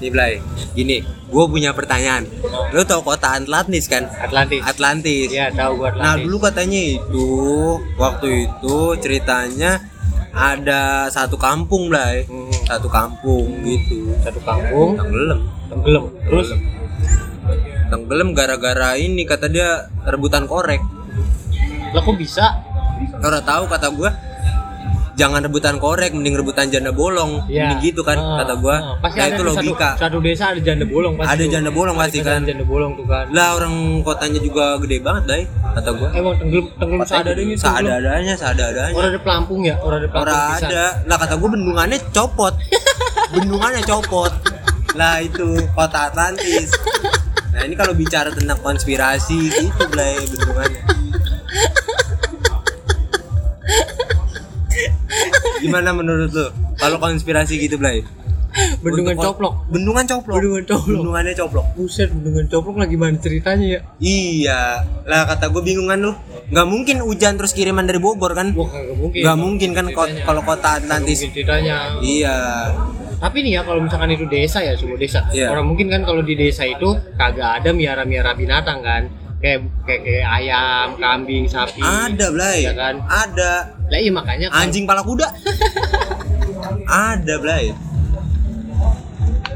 nih Blay. Gini gue punya pertanyaan. Lo tau kota Atlantis kan? Atlantis. Atlantis. Iya tahu gua Atlantis. nah dulu katanya itu waktu itu ceritanya ada satu kampung Blay. Hmm, satu kampung gitu. Satu kampung. Tenggelam. Tenggelam. Terus? Tenggelam gara-gara ini kata dia rebutan korek. Lah kok bisa? Orang tahu kata gue jangan rebutan korek mending rebutan janda bolong. Iya. mending gitu kan Ah, kata gua. ah. pasti nah ada itu logika. satu, satu desa ada janda bolong pasti. Ada tuh. janda bolong pasti Ada kan. janda bolong tuh kan. Lah orang kotanya juga gede banget dai kata gua. Emang tenggelam tenggelam seadanya seadanya seadanya. Orang ada pelampung ya? Orang ada pelampung orang pisan. ada. Lah kata gua bendungannya copot. Bendungannya copot. Lah itu kota Atlantis. Nah ini kalau bicara tentang konspirasi gitu Blay bendungannya gimana menurut lu? Kalau konspirasi gitu Blay? Bendungan Untuk- coplok. bendungan coplok? Bendungan coplok. bendungannya coplok. Buset bendungan coplok lagi gimana ceritanya ya? Iya. Lah kata gue bingungan lu. Nggak mungkin hujan terus kiriman dari Bogor kan? Wah kagak mungkin nggak mungkin kan kalau kota Atlantis. mungkin ceritanya. Iya. Tapi nih ya kalau misalkan itu desa ya semua desa. Iya. orang mungkin kan kalau di desa itu kagak ada miara miara binatang kan kayak kayak, kayak ayam kambing sapi. Ada Blay. Iya kan? ada. Lah iya makanya kalau- anjing pala kuda. Ada Blay.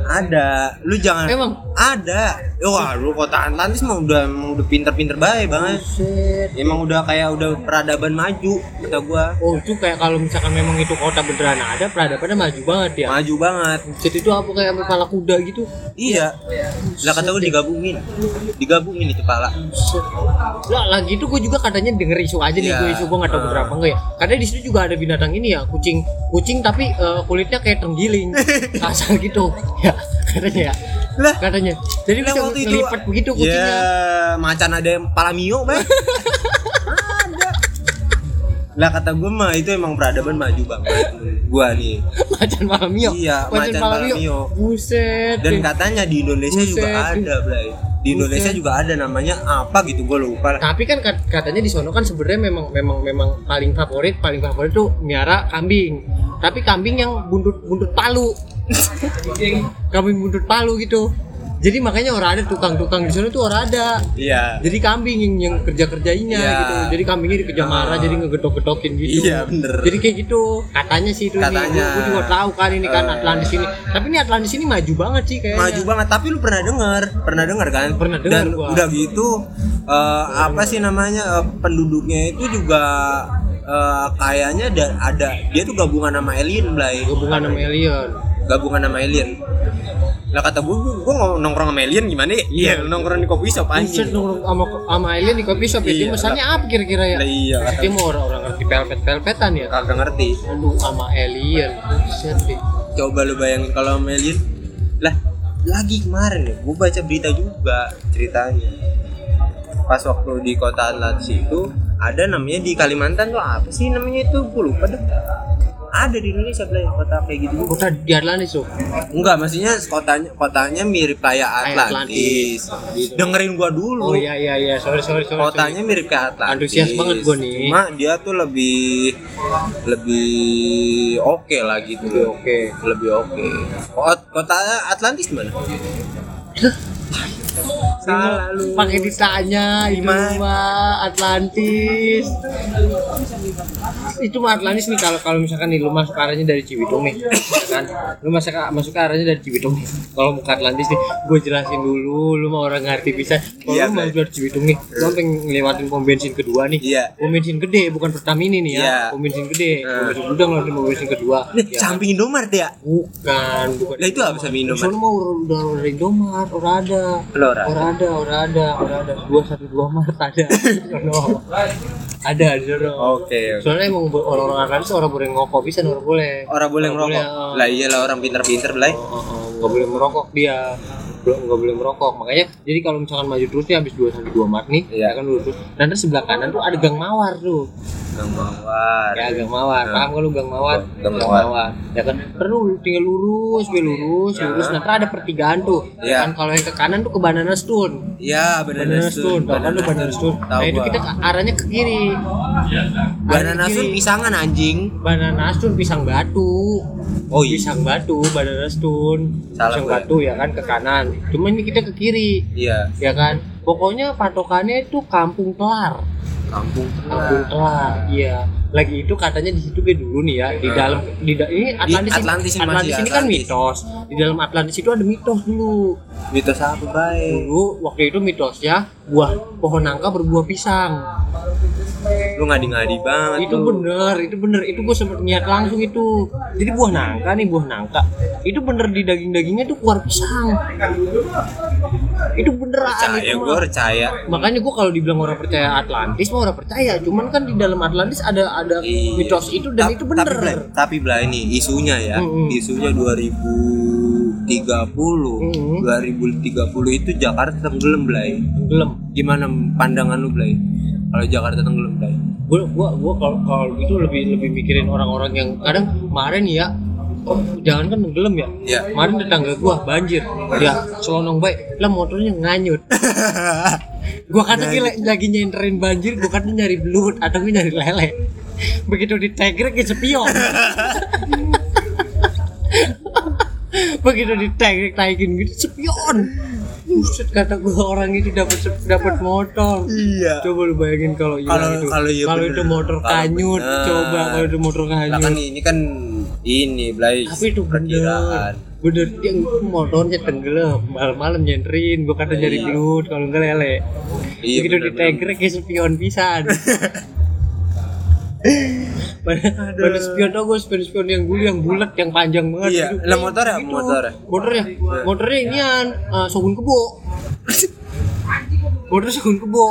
Ada. Lu jangan emang ada. Wah lu kota Atlantis mah udah emang udah pinter-pinter baik banget. Buset. Emang udah kayak udah peradaban maju kata gua. Oh itu kayak kalau misalkan memang itu kota beneran ada peradabannya maju banget ya? Maju banget. Jadi itu apa kayak kepala kuda gitu? Iya. Lah kata gua digabungin. Digabungin itu pala. Buset. lah lagi itu gue juga katanya denger isu aja nih Iya. gue isu gue nggak tahu Ah. berapa enggak ya. Karena di situ juga ada binatang ini ya kucing. Kucing tapi eh, kulitnya kayak tenggiling asal gitu. Ya katanya ya lah. Katanya. Jadi lah bisa waktu itu ngelipat begitu kucingnya. ya macan ada yang pala mio bang. Ada. Lah kata gue mah itu emang peradaban maju banget gua nih. Macan malamio Iya, macan malamio. buset. Dan katanya di Indonesia juga Buset. ada Blay. Di Indonesia Buset. juga ada namanya apa gitu gue lupa lah. Tapi kan kat- katanya di sono kan sebenarnya memang memang memang paling favorit paling favorit tuh miara kambing. Tapi kambing yang buntut buntut palu kambing buntut palu gitu. Jadi makanya orang ada tukang-tukang di sana tuh orang ada. Iya. Jadi kambing yang, yang kerja kerjainnya Iya. gitu. Jadi kambingnya dikejar marah jadi ngegedok-gedokin gitu. Iya, bener. jadi kayak gitu katanya sih itu. Katanya. gue juga tahu kan ini kan Eh. Atlantis ini. Tapi ini Atlantis ini maju banget sih kayaknya. Maju banget. Tapi lu pernah dengar? Pernah dengar kan? Pernah dengar dan gua. udah gitu eh, apa sih namanya eh, penduduknya itu juga eh, kayaknya ada, ada dia tuh gabungan sama alien Blay. Gabungan sama alien gabungan sama alien lah kata gue gue nongkrong sama alien gimana ya iya nongkrong di kopi shop anjing nongkrong sama sama alien di coffee shop ya. Dia Iya. pesannya apa kira-kira ya? iya Dia mau orang-orang ngerti pelpet-pelpetan ya. kagak ngerti Aduh sama alien. Buset deh. coba lu bayangin kalau sama alien lah lagi kemarin ya gue baca berita juga ceritanya pas waktu di kota Atlantis itu ada namanya di Kalimantan tuh apa sih namanya itu gue lupa deh ada di Indonesia Blay, kota kayak gitu. Kota di Atlantis tuh. enggak maksudnya kotanya kotanya mirip kayak Kayak Atlantis, Gitu. dengerin gua dulu Oh iya iya iya, sorry sorry sorry. kotanya mirip kayak Atlantis Antusias banget gua nih. cuma dia tuh lebih lebih oke lah gitu sorry. Oke. lebih oke Kot- kota Atlantis mana salah lu Pakai ditanya itu mah Atlantis. Itu mah Atlantis nih kalau kalau misalkan nih lu masuk arahnya dari Cibitung nih, kan? Lu masuk masuk ke arahnya dari Cibitung nih. Kalau ke Atlantis nih, gue jelasin dulu, lu mau orang ngerti bisa. Kalau Iya, lu mau dari Cibitung nih, lu pengen ngelewatin pom bensin kedua nih. iya Pom bensin gede bukan Pertamini nih ya. Iya. Pom bensin gede. Nah. Pom bensin gudang lalu pom bensin kedua. Nih, Ya. samping Indomaret ya Bukan, bukan. Lah, itu apa samping Indomaret? Soalnya mau udah udah Indomaret, udah ada. Ra? Orang ada, orang ada, orang ada. Dua satu dua Maret ada. Ada di sono. oke Soalnya emang orang-orang Atlantis orang boleh ngokok bisa, orang boleh. orang boleh Orang ngerokok boleh, oh. lah iyalah orang pinter-pinter Blay Oh, oh, oh, nggak boleh merokok dia belum nggak boleh merokok makanya jadi kalau misalkan maju terus nih habis dua sampai dua Maret nih Iya. ya kan lurus terus sebelah kanan tuh ada gang mawar tuh Gang Mawar. ya gang mawar. Nah. paham kan lu gang mawar? Gang Mawar. ya kan? Perlu tinggal lurus be lurus lurus. Nah. Ada pertigaan tuh. Ya. kan kalau yang ke kanan tuh ke banana stone. Iya, banana stone. Tau kan lu banana stone? Tahu nah itu kita ke- arahnya ke kiri. Banana Arah ke stone pisangan anjing. banana stone pisang batu. Oh iya. pisang batu banana stone. Salah pisang batu ya kan ke kanan. Cuma ini kita ke kiri. Iya, ya kan? Pokoknya patokannya itu kampung telar kampung. Kampung. Telar iya. Lagi itu katanya di situ be dulu nih ya di dalam di da- ini Atlantis, ini- Atlantis ini Atlantis masih ini kan Atlantis. mitos. Di dalam Atlantis itu ada mitos dulu. Mitos apa baik? dulu waktu itu mitosnya buah pohon nangka berbuah pisang. Lu ngadi-ngadi banget itu tuh. bener itu bener. Itu gue sempet niat langsung itu. Jadi buah nangka nih buah nangka. Itu bener di daging dagingnya tuh keluar pisang itu beneran Percaya, itu gue percaya. makanya gue kalau dibilang orang percaya Atlantis mah orang percaya cuman kan di dalam Atlantis ada ada Iya. mitos itu dan Ta- itu bener Tapi Blay, tapi Blay ini isunya ya, Mm-mm. isunya 2030. Mm-mm. 2030 itu Jakarta tenggelam, Blay. gelem Gimana pandangan lu, Blay? Kalau Jakarta tenggelam, Blay? gue gua gua kalau kalau gitu lebih lebih mikirin orang-orang yang kadang kemarin ya oh, jangan kan tenggelam ya? Iya. kemarin tetangga gua banjir. Ya selonong baik. Lah motornya nganyut. Gua kata gila lagi nyenterin banjir gua kata nyari belut atau gua nyari lele. Begitu ditegrek ya sepion. Begitu ditegrek naikin gitu sepion. Buset kata gua orang itu dapat dapat motor. Iya. coba lu bayangin kalau itu kalau iya kalau bener. itu motor kanyut bener. coba kalau itu motor Lah kanyut. kan ini kan ini, Blay. tapi itu perkiraan. bener. Dia motornya tenggelam malam-malam nyenterin gua kata nyari belut kalau enggak lele. Iya, begitu ditegrek kayak spion pisan. Mana spion tau gue spion spion yang dulu yang bulat yang panjang banget. Iya, Itu- lah motor ya, itu. motor ya? motornya motornya inian uh, Shogun kebo. Motor Shogun kebo.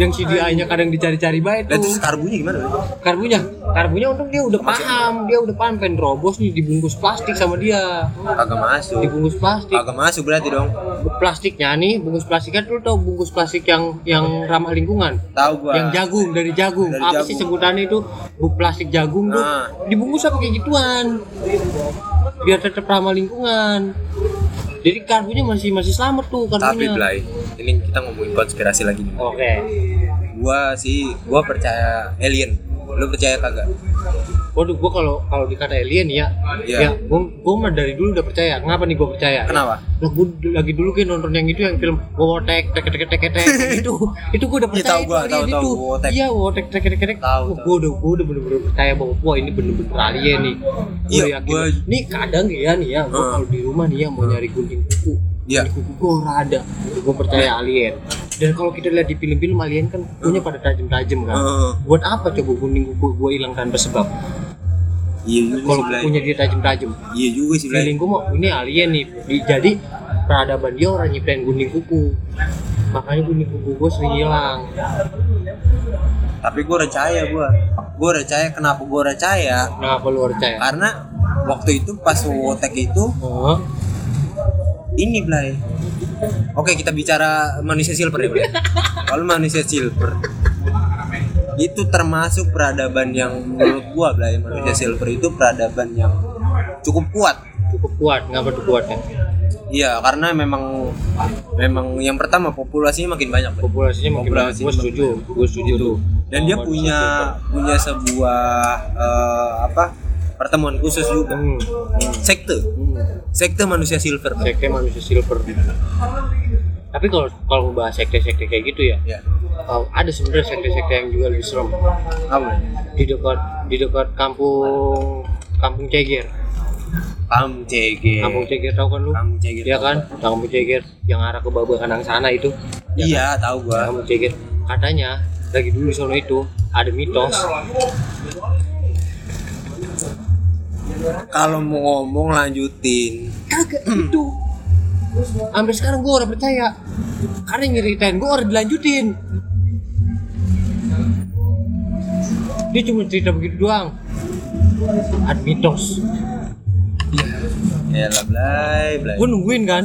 Yang CDI nya kadang dicari-cari baik tuh. terus karbunya gimana, karbunya karbunya untung dia udah paham dia udah paham pengen robos nih dibungkus plastik sama dia Kagak masuk. dibungkus plastik Kagak masuk berarti dong. plastiknya nih bungkus plastiknya tuh tau bungkus plastik yang yang ramah lingkungan Tahu gua. yang jagung dari jagung Dari apa jagung. sih sebutannya itu bu plastik jagung tuh Nah. dibungkus apa kayak gituan biar tetap ramah lingkungan jadi karbunya masih masih selamat tuh Tapi karbunya Blay, ini kita ngomongin konspirasi lagi nih. oke Gua sih, gua percaya alien. Lu percaya kagak? waduh gua kalau kalau dikata alien ya. Iya. ya gua gua mah dari dulu udah percaya. Kenapa nih gua percaya? Kenapa? lah gue lagi dulu kan nonton yang itu yang film wotek tek tek tek tek tek itu itu gue udah Iya, percaya tahu gua, tahu, tahu, Wotek. iya wotek tek tek tek tek. Tahu, gue udah gue udah bener-bener percaya bahwa wah ini bener-bener alien nih. Gue Iya, udah yakin gua- nih kadang ya nih ya. Gue Hmm. kalau di rumah nih ya mau nyari gunting kuku. Iya. gunting kuku gue ora ada gue percaya alien dan kalau kita lihat di film-film alien kan kukunya pada tajam-tajam kan. Heeh. buat apa coba gunting kuku gue hilang tanpa sebab? Iya kalau kukunya dia tajam-tajam. Iya juga sih, feeling gue mau ini alien nih. Di- jadi peradaban dia orang nyiptain gunting kuku. Makanya gunting kuku gue sering hilang. Tapi gua percaya gua. Gua percaya. Kenapa gua percaya? kenapa lu percaya? Karena waktu itu pas wotek itu oh ini Blay. Oke, kita bicara manusia silver ya. Kalau manusia silver itu termasuk peradaban yang menurut gua Blay, manusia silver itu peradaban yang cukup kuat. cukup kuat ngapa tuh kuatnya Iya, karena memang memang yang pertama populasinya makin banyak. Populasinya makin banyak Populasi gue setuju gue setuju tuh Dan dia Sama punya punya sebuah eh, apa? Pertemuan khusus juga. hmm. Sekte. hmm. Sekte manusia silver. Sekte manusia silver tapi kalau kalau ngebahas sekte-sekte kayak gitu ya Ya. oh, ada sebenarnya sekte-sekte yang juga lebih serem Apa? Di dekat di dekat kampung kampung Ceger Kamu CG. kampung Ceger tahu kan lu Kamu CG. Iya kan, kampung Ceger yang arah ke Babak Kanang sana itu. Ya Iya, tahu gua. Kampung Ceger. Katanya lagi dulu di sono itu ada mitos. Kalau mau ngomong lanjutin. Kagak itu. Sampai sekarang gue orang percaya. Karena yang nyeritain gue orang dilanjutin. Dia cuma cerita begitu doang. Ada mitos. ya lah blay blay gue nungguin kan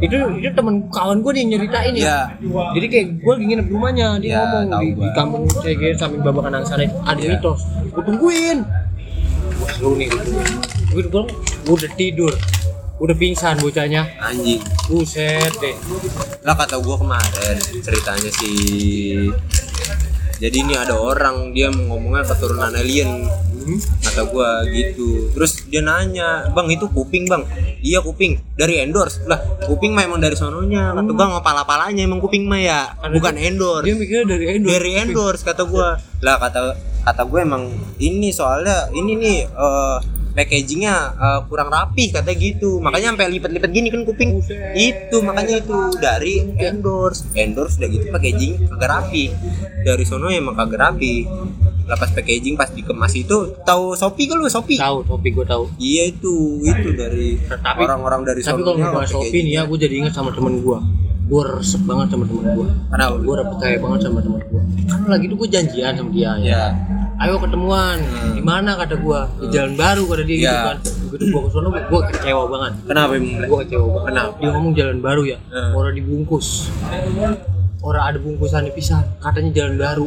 itu itu temen kawan gue nih yang nyeritain ya Iya. jadi kayak gue lagi nginep rumahnya dia Iya, ngomong di, di kampung CG samping babakan angsana ada Iya. mitos gue tungguin Nih gue tungguin gue gue gue udah tidur. Udah pingsan bocahnya. Anjing. Buset deh. Lah kata gua kemarin ceritanya si jadi ini ada orang dia ngomongnya keturunan alien. Hmm? kata gua gitu. Terus dia nanya bang itu kuping bang? Iya kuping. Dari endorse? Lah kuping mah emang dari sononya. Kata gua ngapal palanya emang kuping mah ya. Bukan endorse. dia mikirnya dari endorse dari endorse kata gua. Lah kata kata gue emang ini soalnya ini nih eh, packagingnya eh, kurang rapi katanya gitu. Makanya sampai lipet-lipet gini kan kuping. Buset. itu makanya itu dari endorse. Endorse udah gitu packaging kagak rapi. Dari sono emang kagak rapi. Lepas packaging pas dikemas itu tahu Shopee kan lu Shopee? Tahu topik gue tahu iya itu itu dari orang-orang dari tapi kalau ngebahas Shopee nih ya gue jadi ingat sama temen gue gue resep banget sama temen gue kenapa gue udah percaya banget sama temen gue kan lagi tuh gue janjian sama dia ya. Ya ayo ketemuan. Hmm. di mana kata gua? Di jalan baru kata dia gitu Ya. kan. Begitu gua ke sono gua kecewa banget. Kenapa emang? Gua kecewa banget. Kenapa? dia ngomong jalan baru ya. Hmm. orang dibungkus. Orang ada bungkusan pisah katanya jalan baru.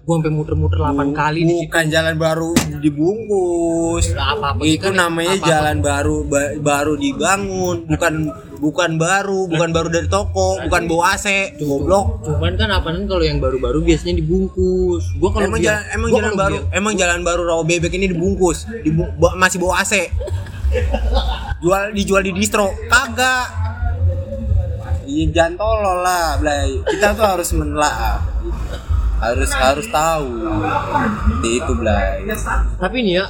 Gua sampai muter-muter 8 kali di situ. bukan jalan baru dibungkus. Apa apa itu namanya jalan baru ba- baru dibangun bukan bukan baru bukan baru dari toko bukan bawa AC goblok. cuman kan apa kalau yang baru-baru biasanya dibungkus. Gua kalau emang jalan emang gua jalan baru dia- emang jalan baru rawa bebek ini dibungkus masih bawa AC jual dijual di distro. Kagak. Iya jangan tolol lah, Blay. Kita tuh harus menelaah. Harus harus tahu. Di itu, Blay. tapi nih ya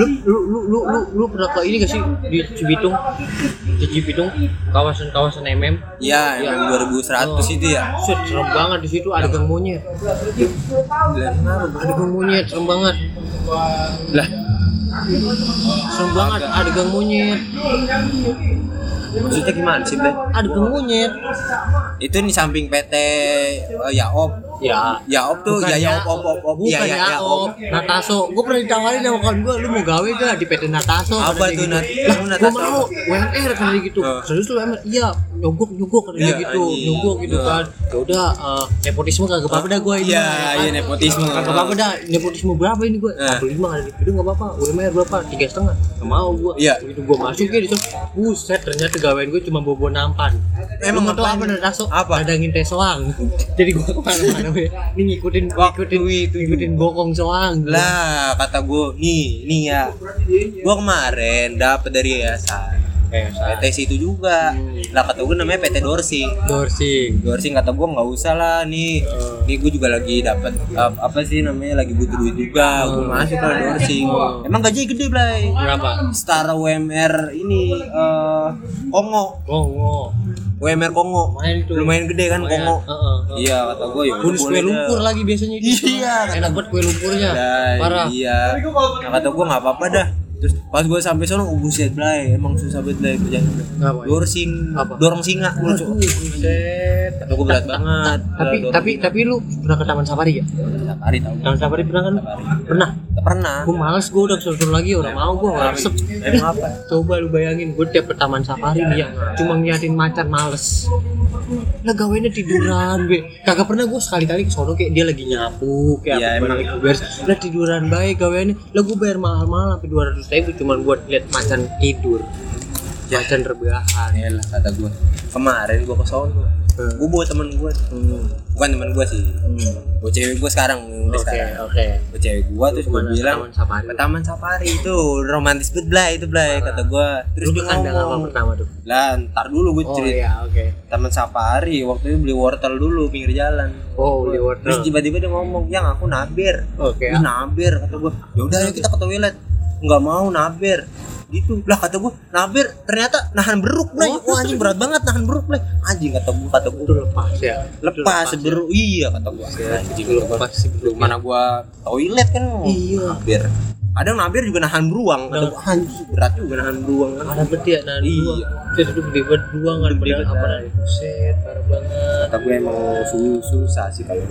lu lu lu lu lu, lu pernah ke ini gak sih di Cibitung di Cibitung kawasan-kawasan MM Ya, yang 2100 itu ya. Set, serem banget di situ ada gang monyet. Ada gang monyet, serem banget. Lah, Serem banget, ada gang monyet. maksudnya gimana sih, Blay? Ada gang monyet. Itu di samping PT eh, Yaop. Ya, Yaop tuh, Bukan ya ya- Yaop, op, op, op. bukan Iya, ya, Op. Nataso. Gue pernah ditawarin sama kawan gue, lu mau gawe gak di PT Nataso? Apa tuh, gitu. Nat? Lah, Lu gue Nataso mau, apa? WMR kan gitu. Oh. Serius lu WMR? Iya, nyogok nyogok kan Iya, gitu, nyogok gitu Iya. kan. Ya udah, eh, nepotisme kagak apa-apa dah gue ini. Iya, mah, ya kan? iya, nepotisme. Kagak apa-apa dah, nepotisme berapa ini gue? Eh. 45 kan gitu, nggak apa-apa. WMR berapa? Tiga setengah. Gak mau gue. Iya. Begitu gue masuk ya di situ, buset ternyata gawain gue cuma bobo nampan. Emang ngapain? apa Nataso? Apa? Dadangin teh soang. Jadi gue ke mana-mana Ini ngikutin ngikutin itu ngikutin bokong soang. Lah, kata gue, nih, nih ya. Gua kemarin dapet dari yayasan. Eh, PT situ juga. Lah kata gue namanya PT Dorsing. Dorsing. Dorsing kata gue nggak usah lah nih. Nih gue juga lagi dapat apa sih namanya lagi butuh duit juga. Gue masuk ke Dorsing. Emang gajinya gede, Blay. Berapa? Setara UMR ini Kongo. Oh, oh. UMR Kongo. Lumayan itu. Lumayan gede kan Lumayan. Kongo. Iya, kata gue ya. Bonus kue lumpur lagi biasanya itu. Iya, Enak banget kue lumpurnya. Parah. Iya. Kata gue nggak apa-apa dah. Terus pas gue sampai sono, oh, buset Blay, emang susah banget Blay kerjaan. Ngapain? Dorsing, Apa? dorong singa gue buset. Kata gue berat banget. Tapi Dorong tapi tapi lu pernah ke Taman Safari ya? Tiap hari tau. Taman Safari pernah kan? Pernah. Pernah. Gue males gue udah suruh lagi orang mau gue resep. Emang apa? Coba lu bayangin gue tiap ke taman safari nih ya Cuma ngeliatin macan males Lah gawainya tiduran be Kagak pernah gue sekali-kali ke sono kayak dia lagi nyapu Kayak Iya, apa emang. lagi beres Lah tiduran baik gawainya Lah gue bayar mahal-mahal sampai 200 ribu Cuman buat lihat macan tidur Ya. Macan rebahan Ya lah kata gue. Kemarin gue ke sono. Hmm. Gue bawa temen gue. Hmm. Bukan temen gue sih. Hmm. Bawa cewek gue sekarang. Udah Oke sekarang. oke Bawa cewek gue terus gue bilang. Taman safari Ke taman safari itu romantis banget Blay itu Blay kata gue. Terus dia di kandang apa ngomong. pertama tuh? Lah ntar dulu gue Oh cerita. iya oke Taman safari waktu itu beli wortel dulu pinggir jalan. Oh beli Terus wortel tiba-tiba dia ngomong, yang aku naber. Oke Ih, naber kata gue. Ya udah ayo kita ke toilet. Nggak mau naber. Gitu lah kata gue naber ternyata nahan beruk Blay. Oh. Wah anjing berat banget nahan beruk Blay. Anjing kata gue kata gue Itu lepas ya lepas Itu beruk iya kata gue. Anjing Itu kata gua. lepas sih belum Mana gua toilet kan Iya. naber. Ada yang naber juga nahan beruang. Kata gua anjing berat juga nahan beruang kan. ada peti ya nah Iya. terus itu gede banget beruang kan Gede padahal banget. apa buset parah banget Kata gue emang su- susah sih kalau.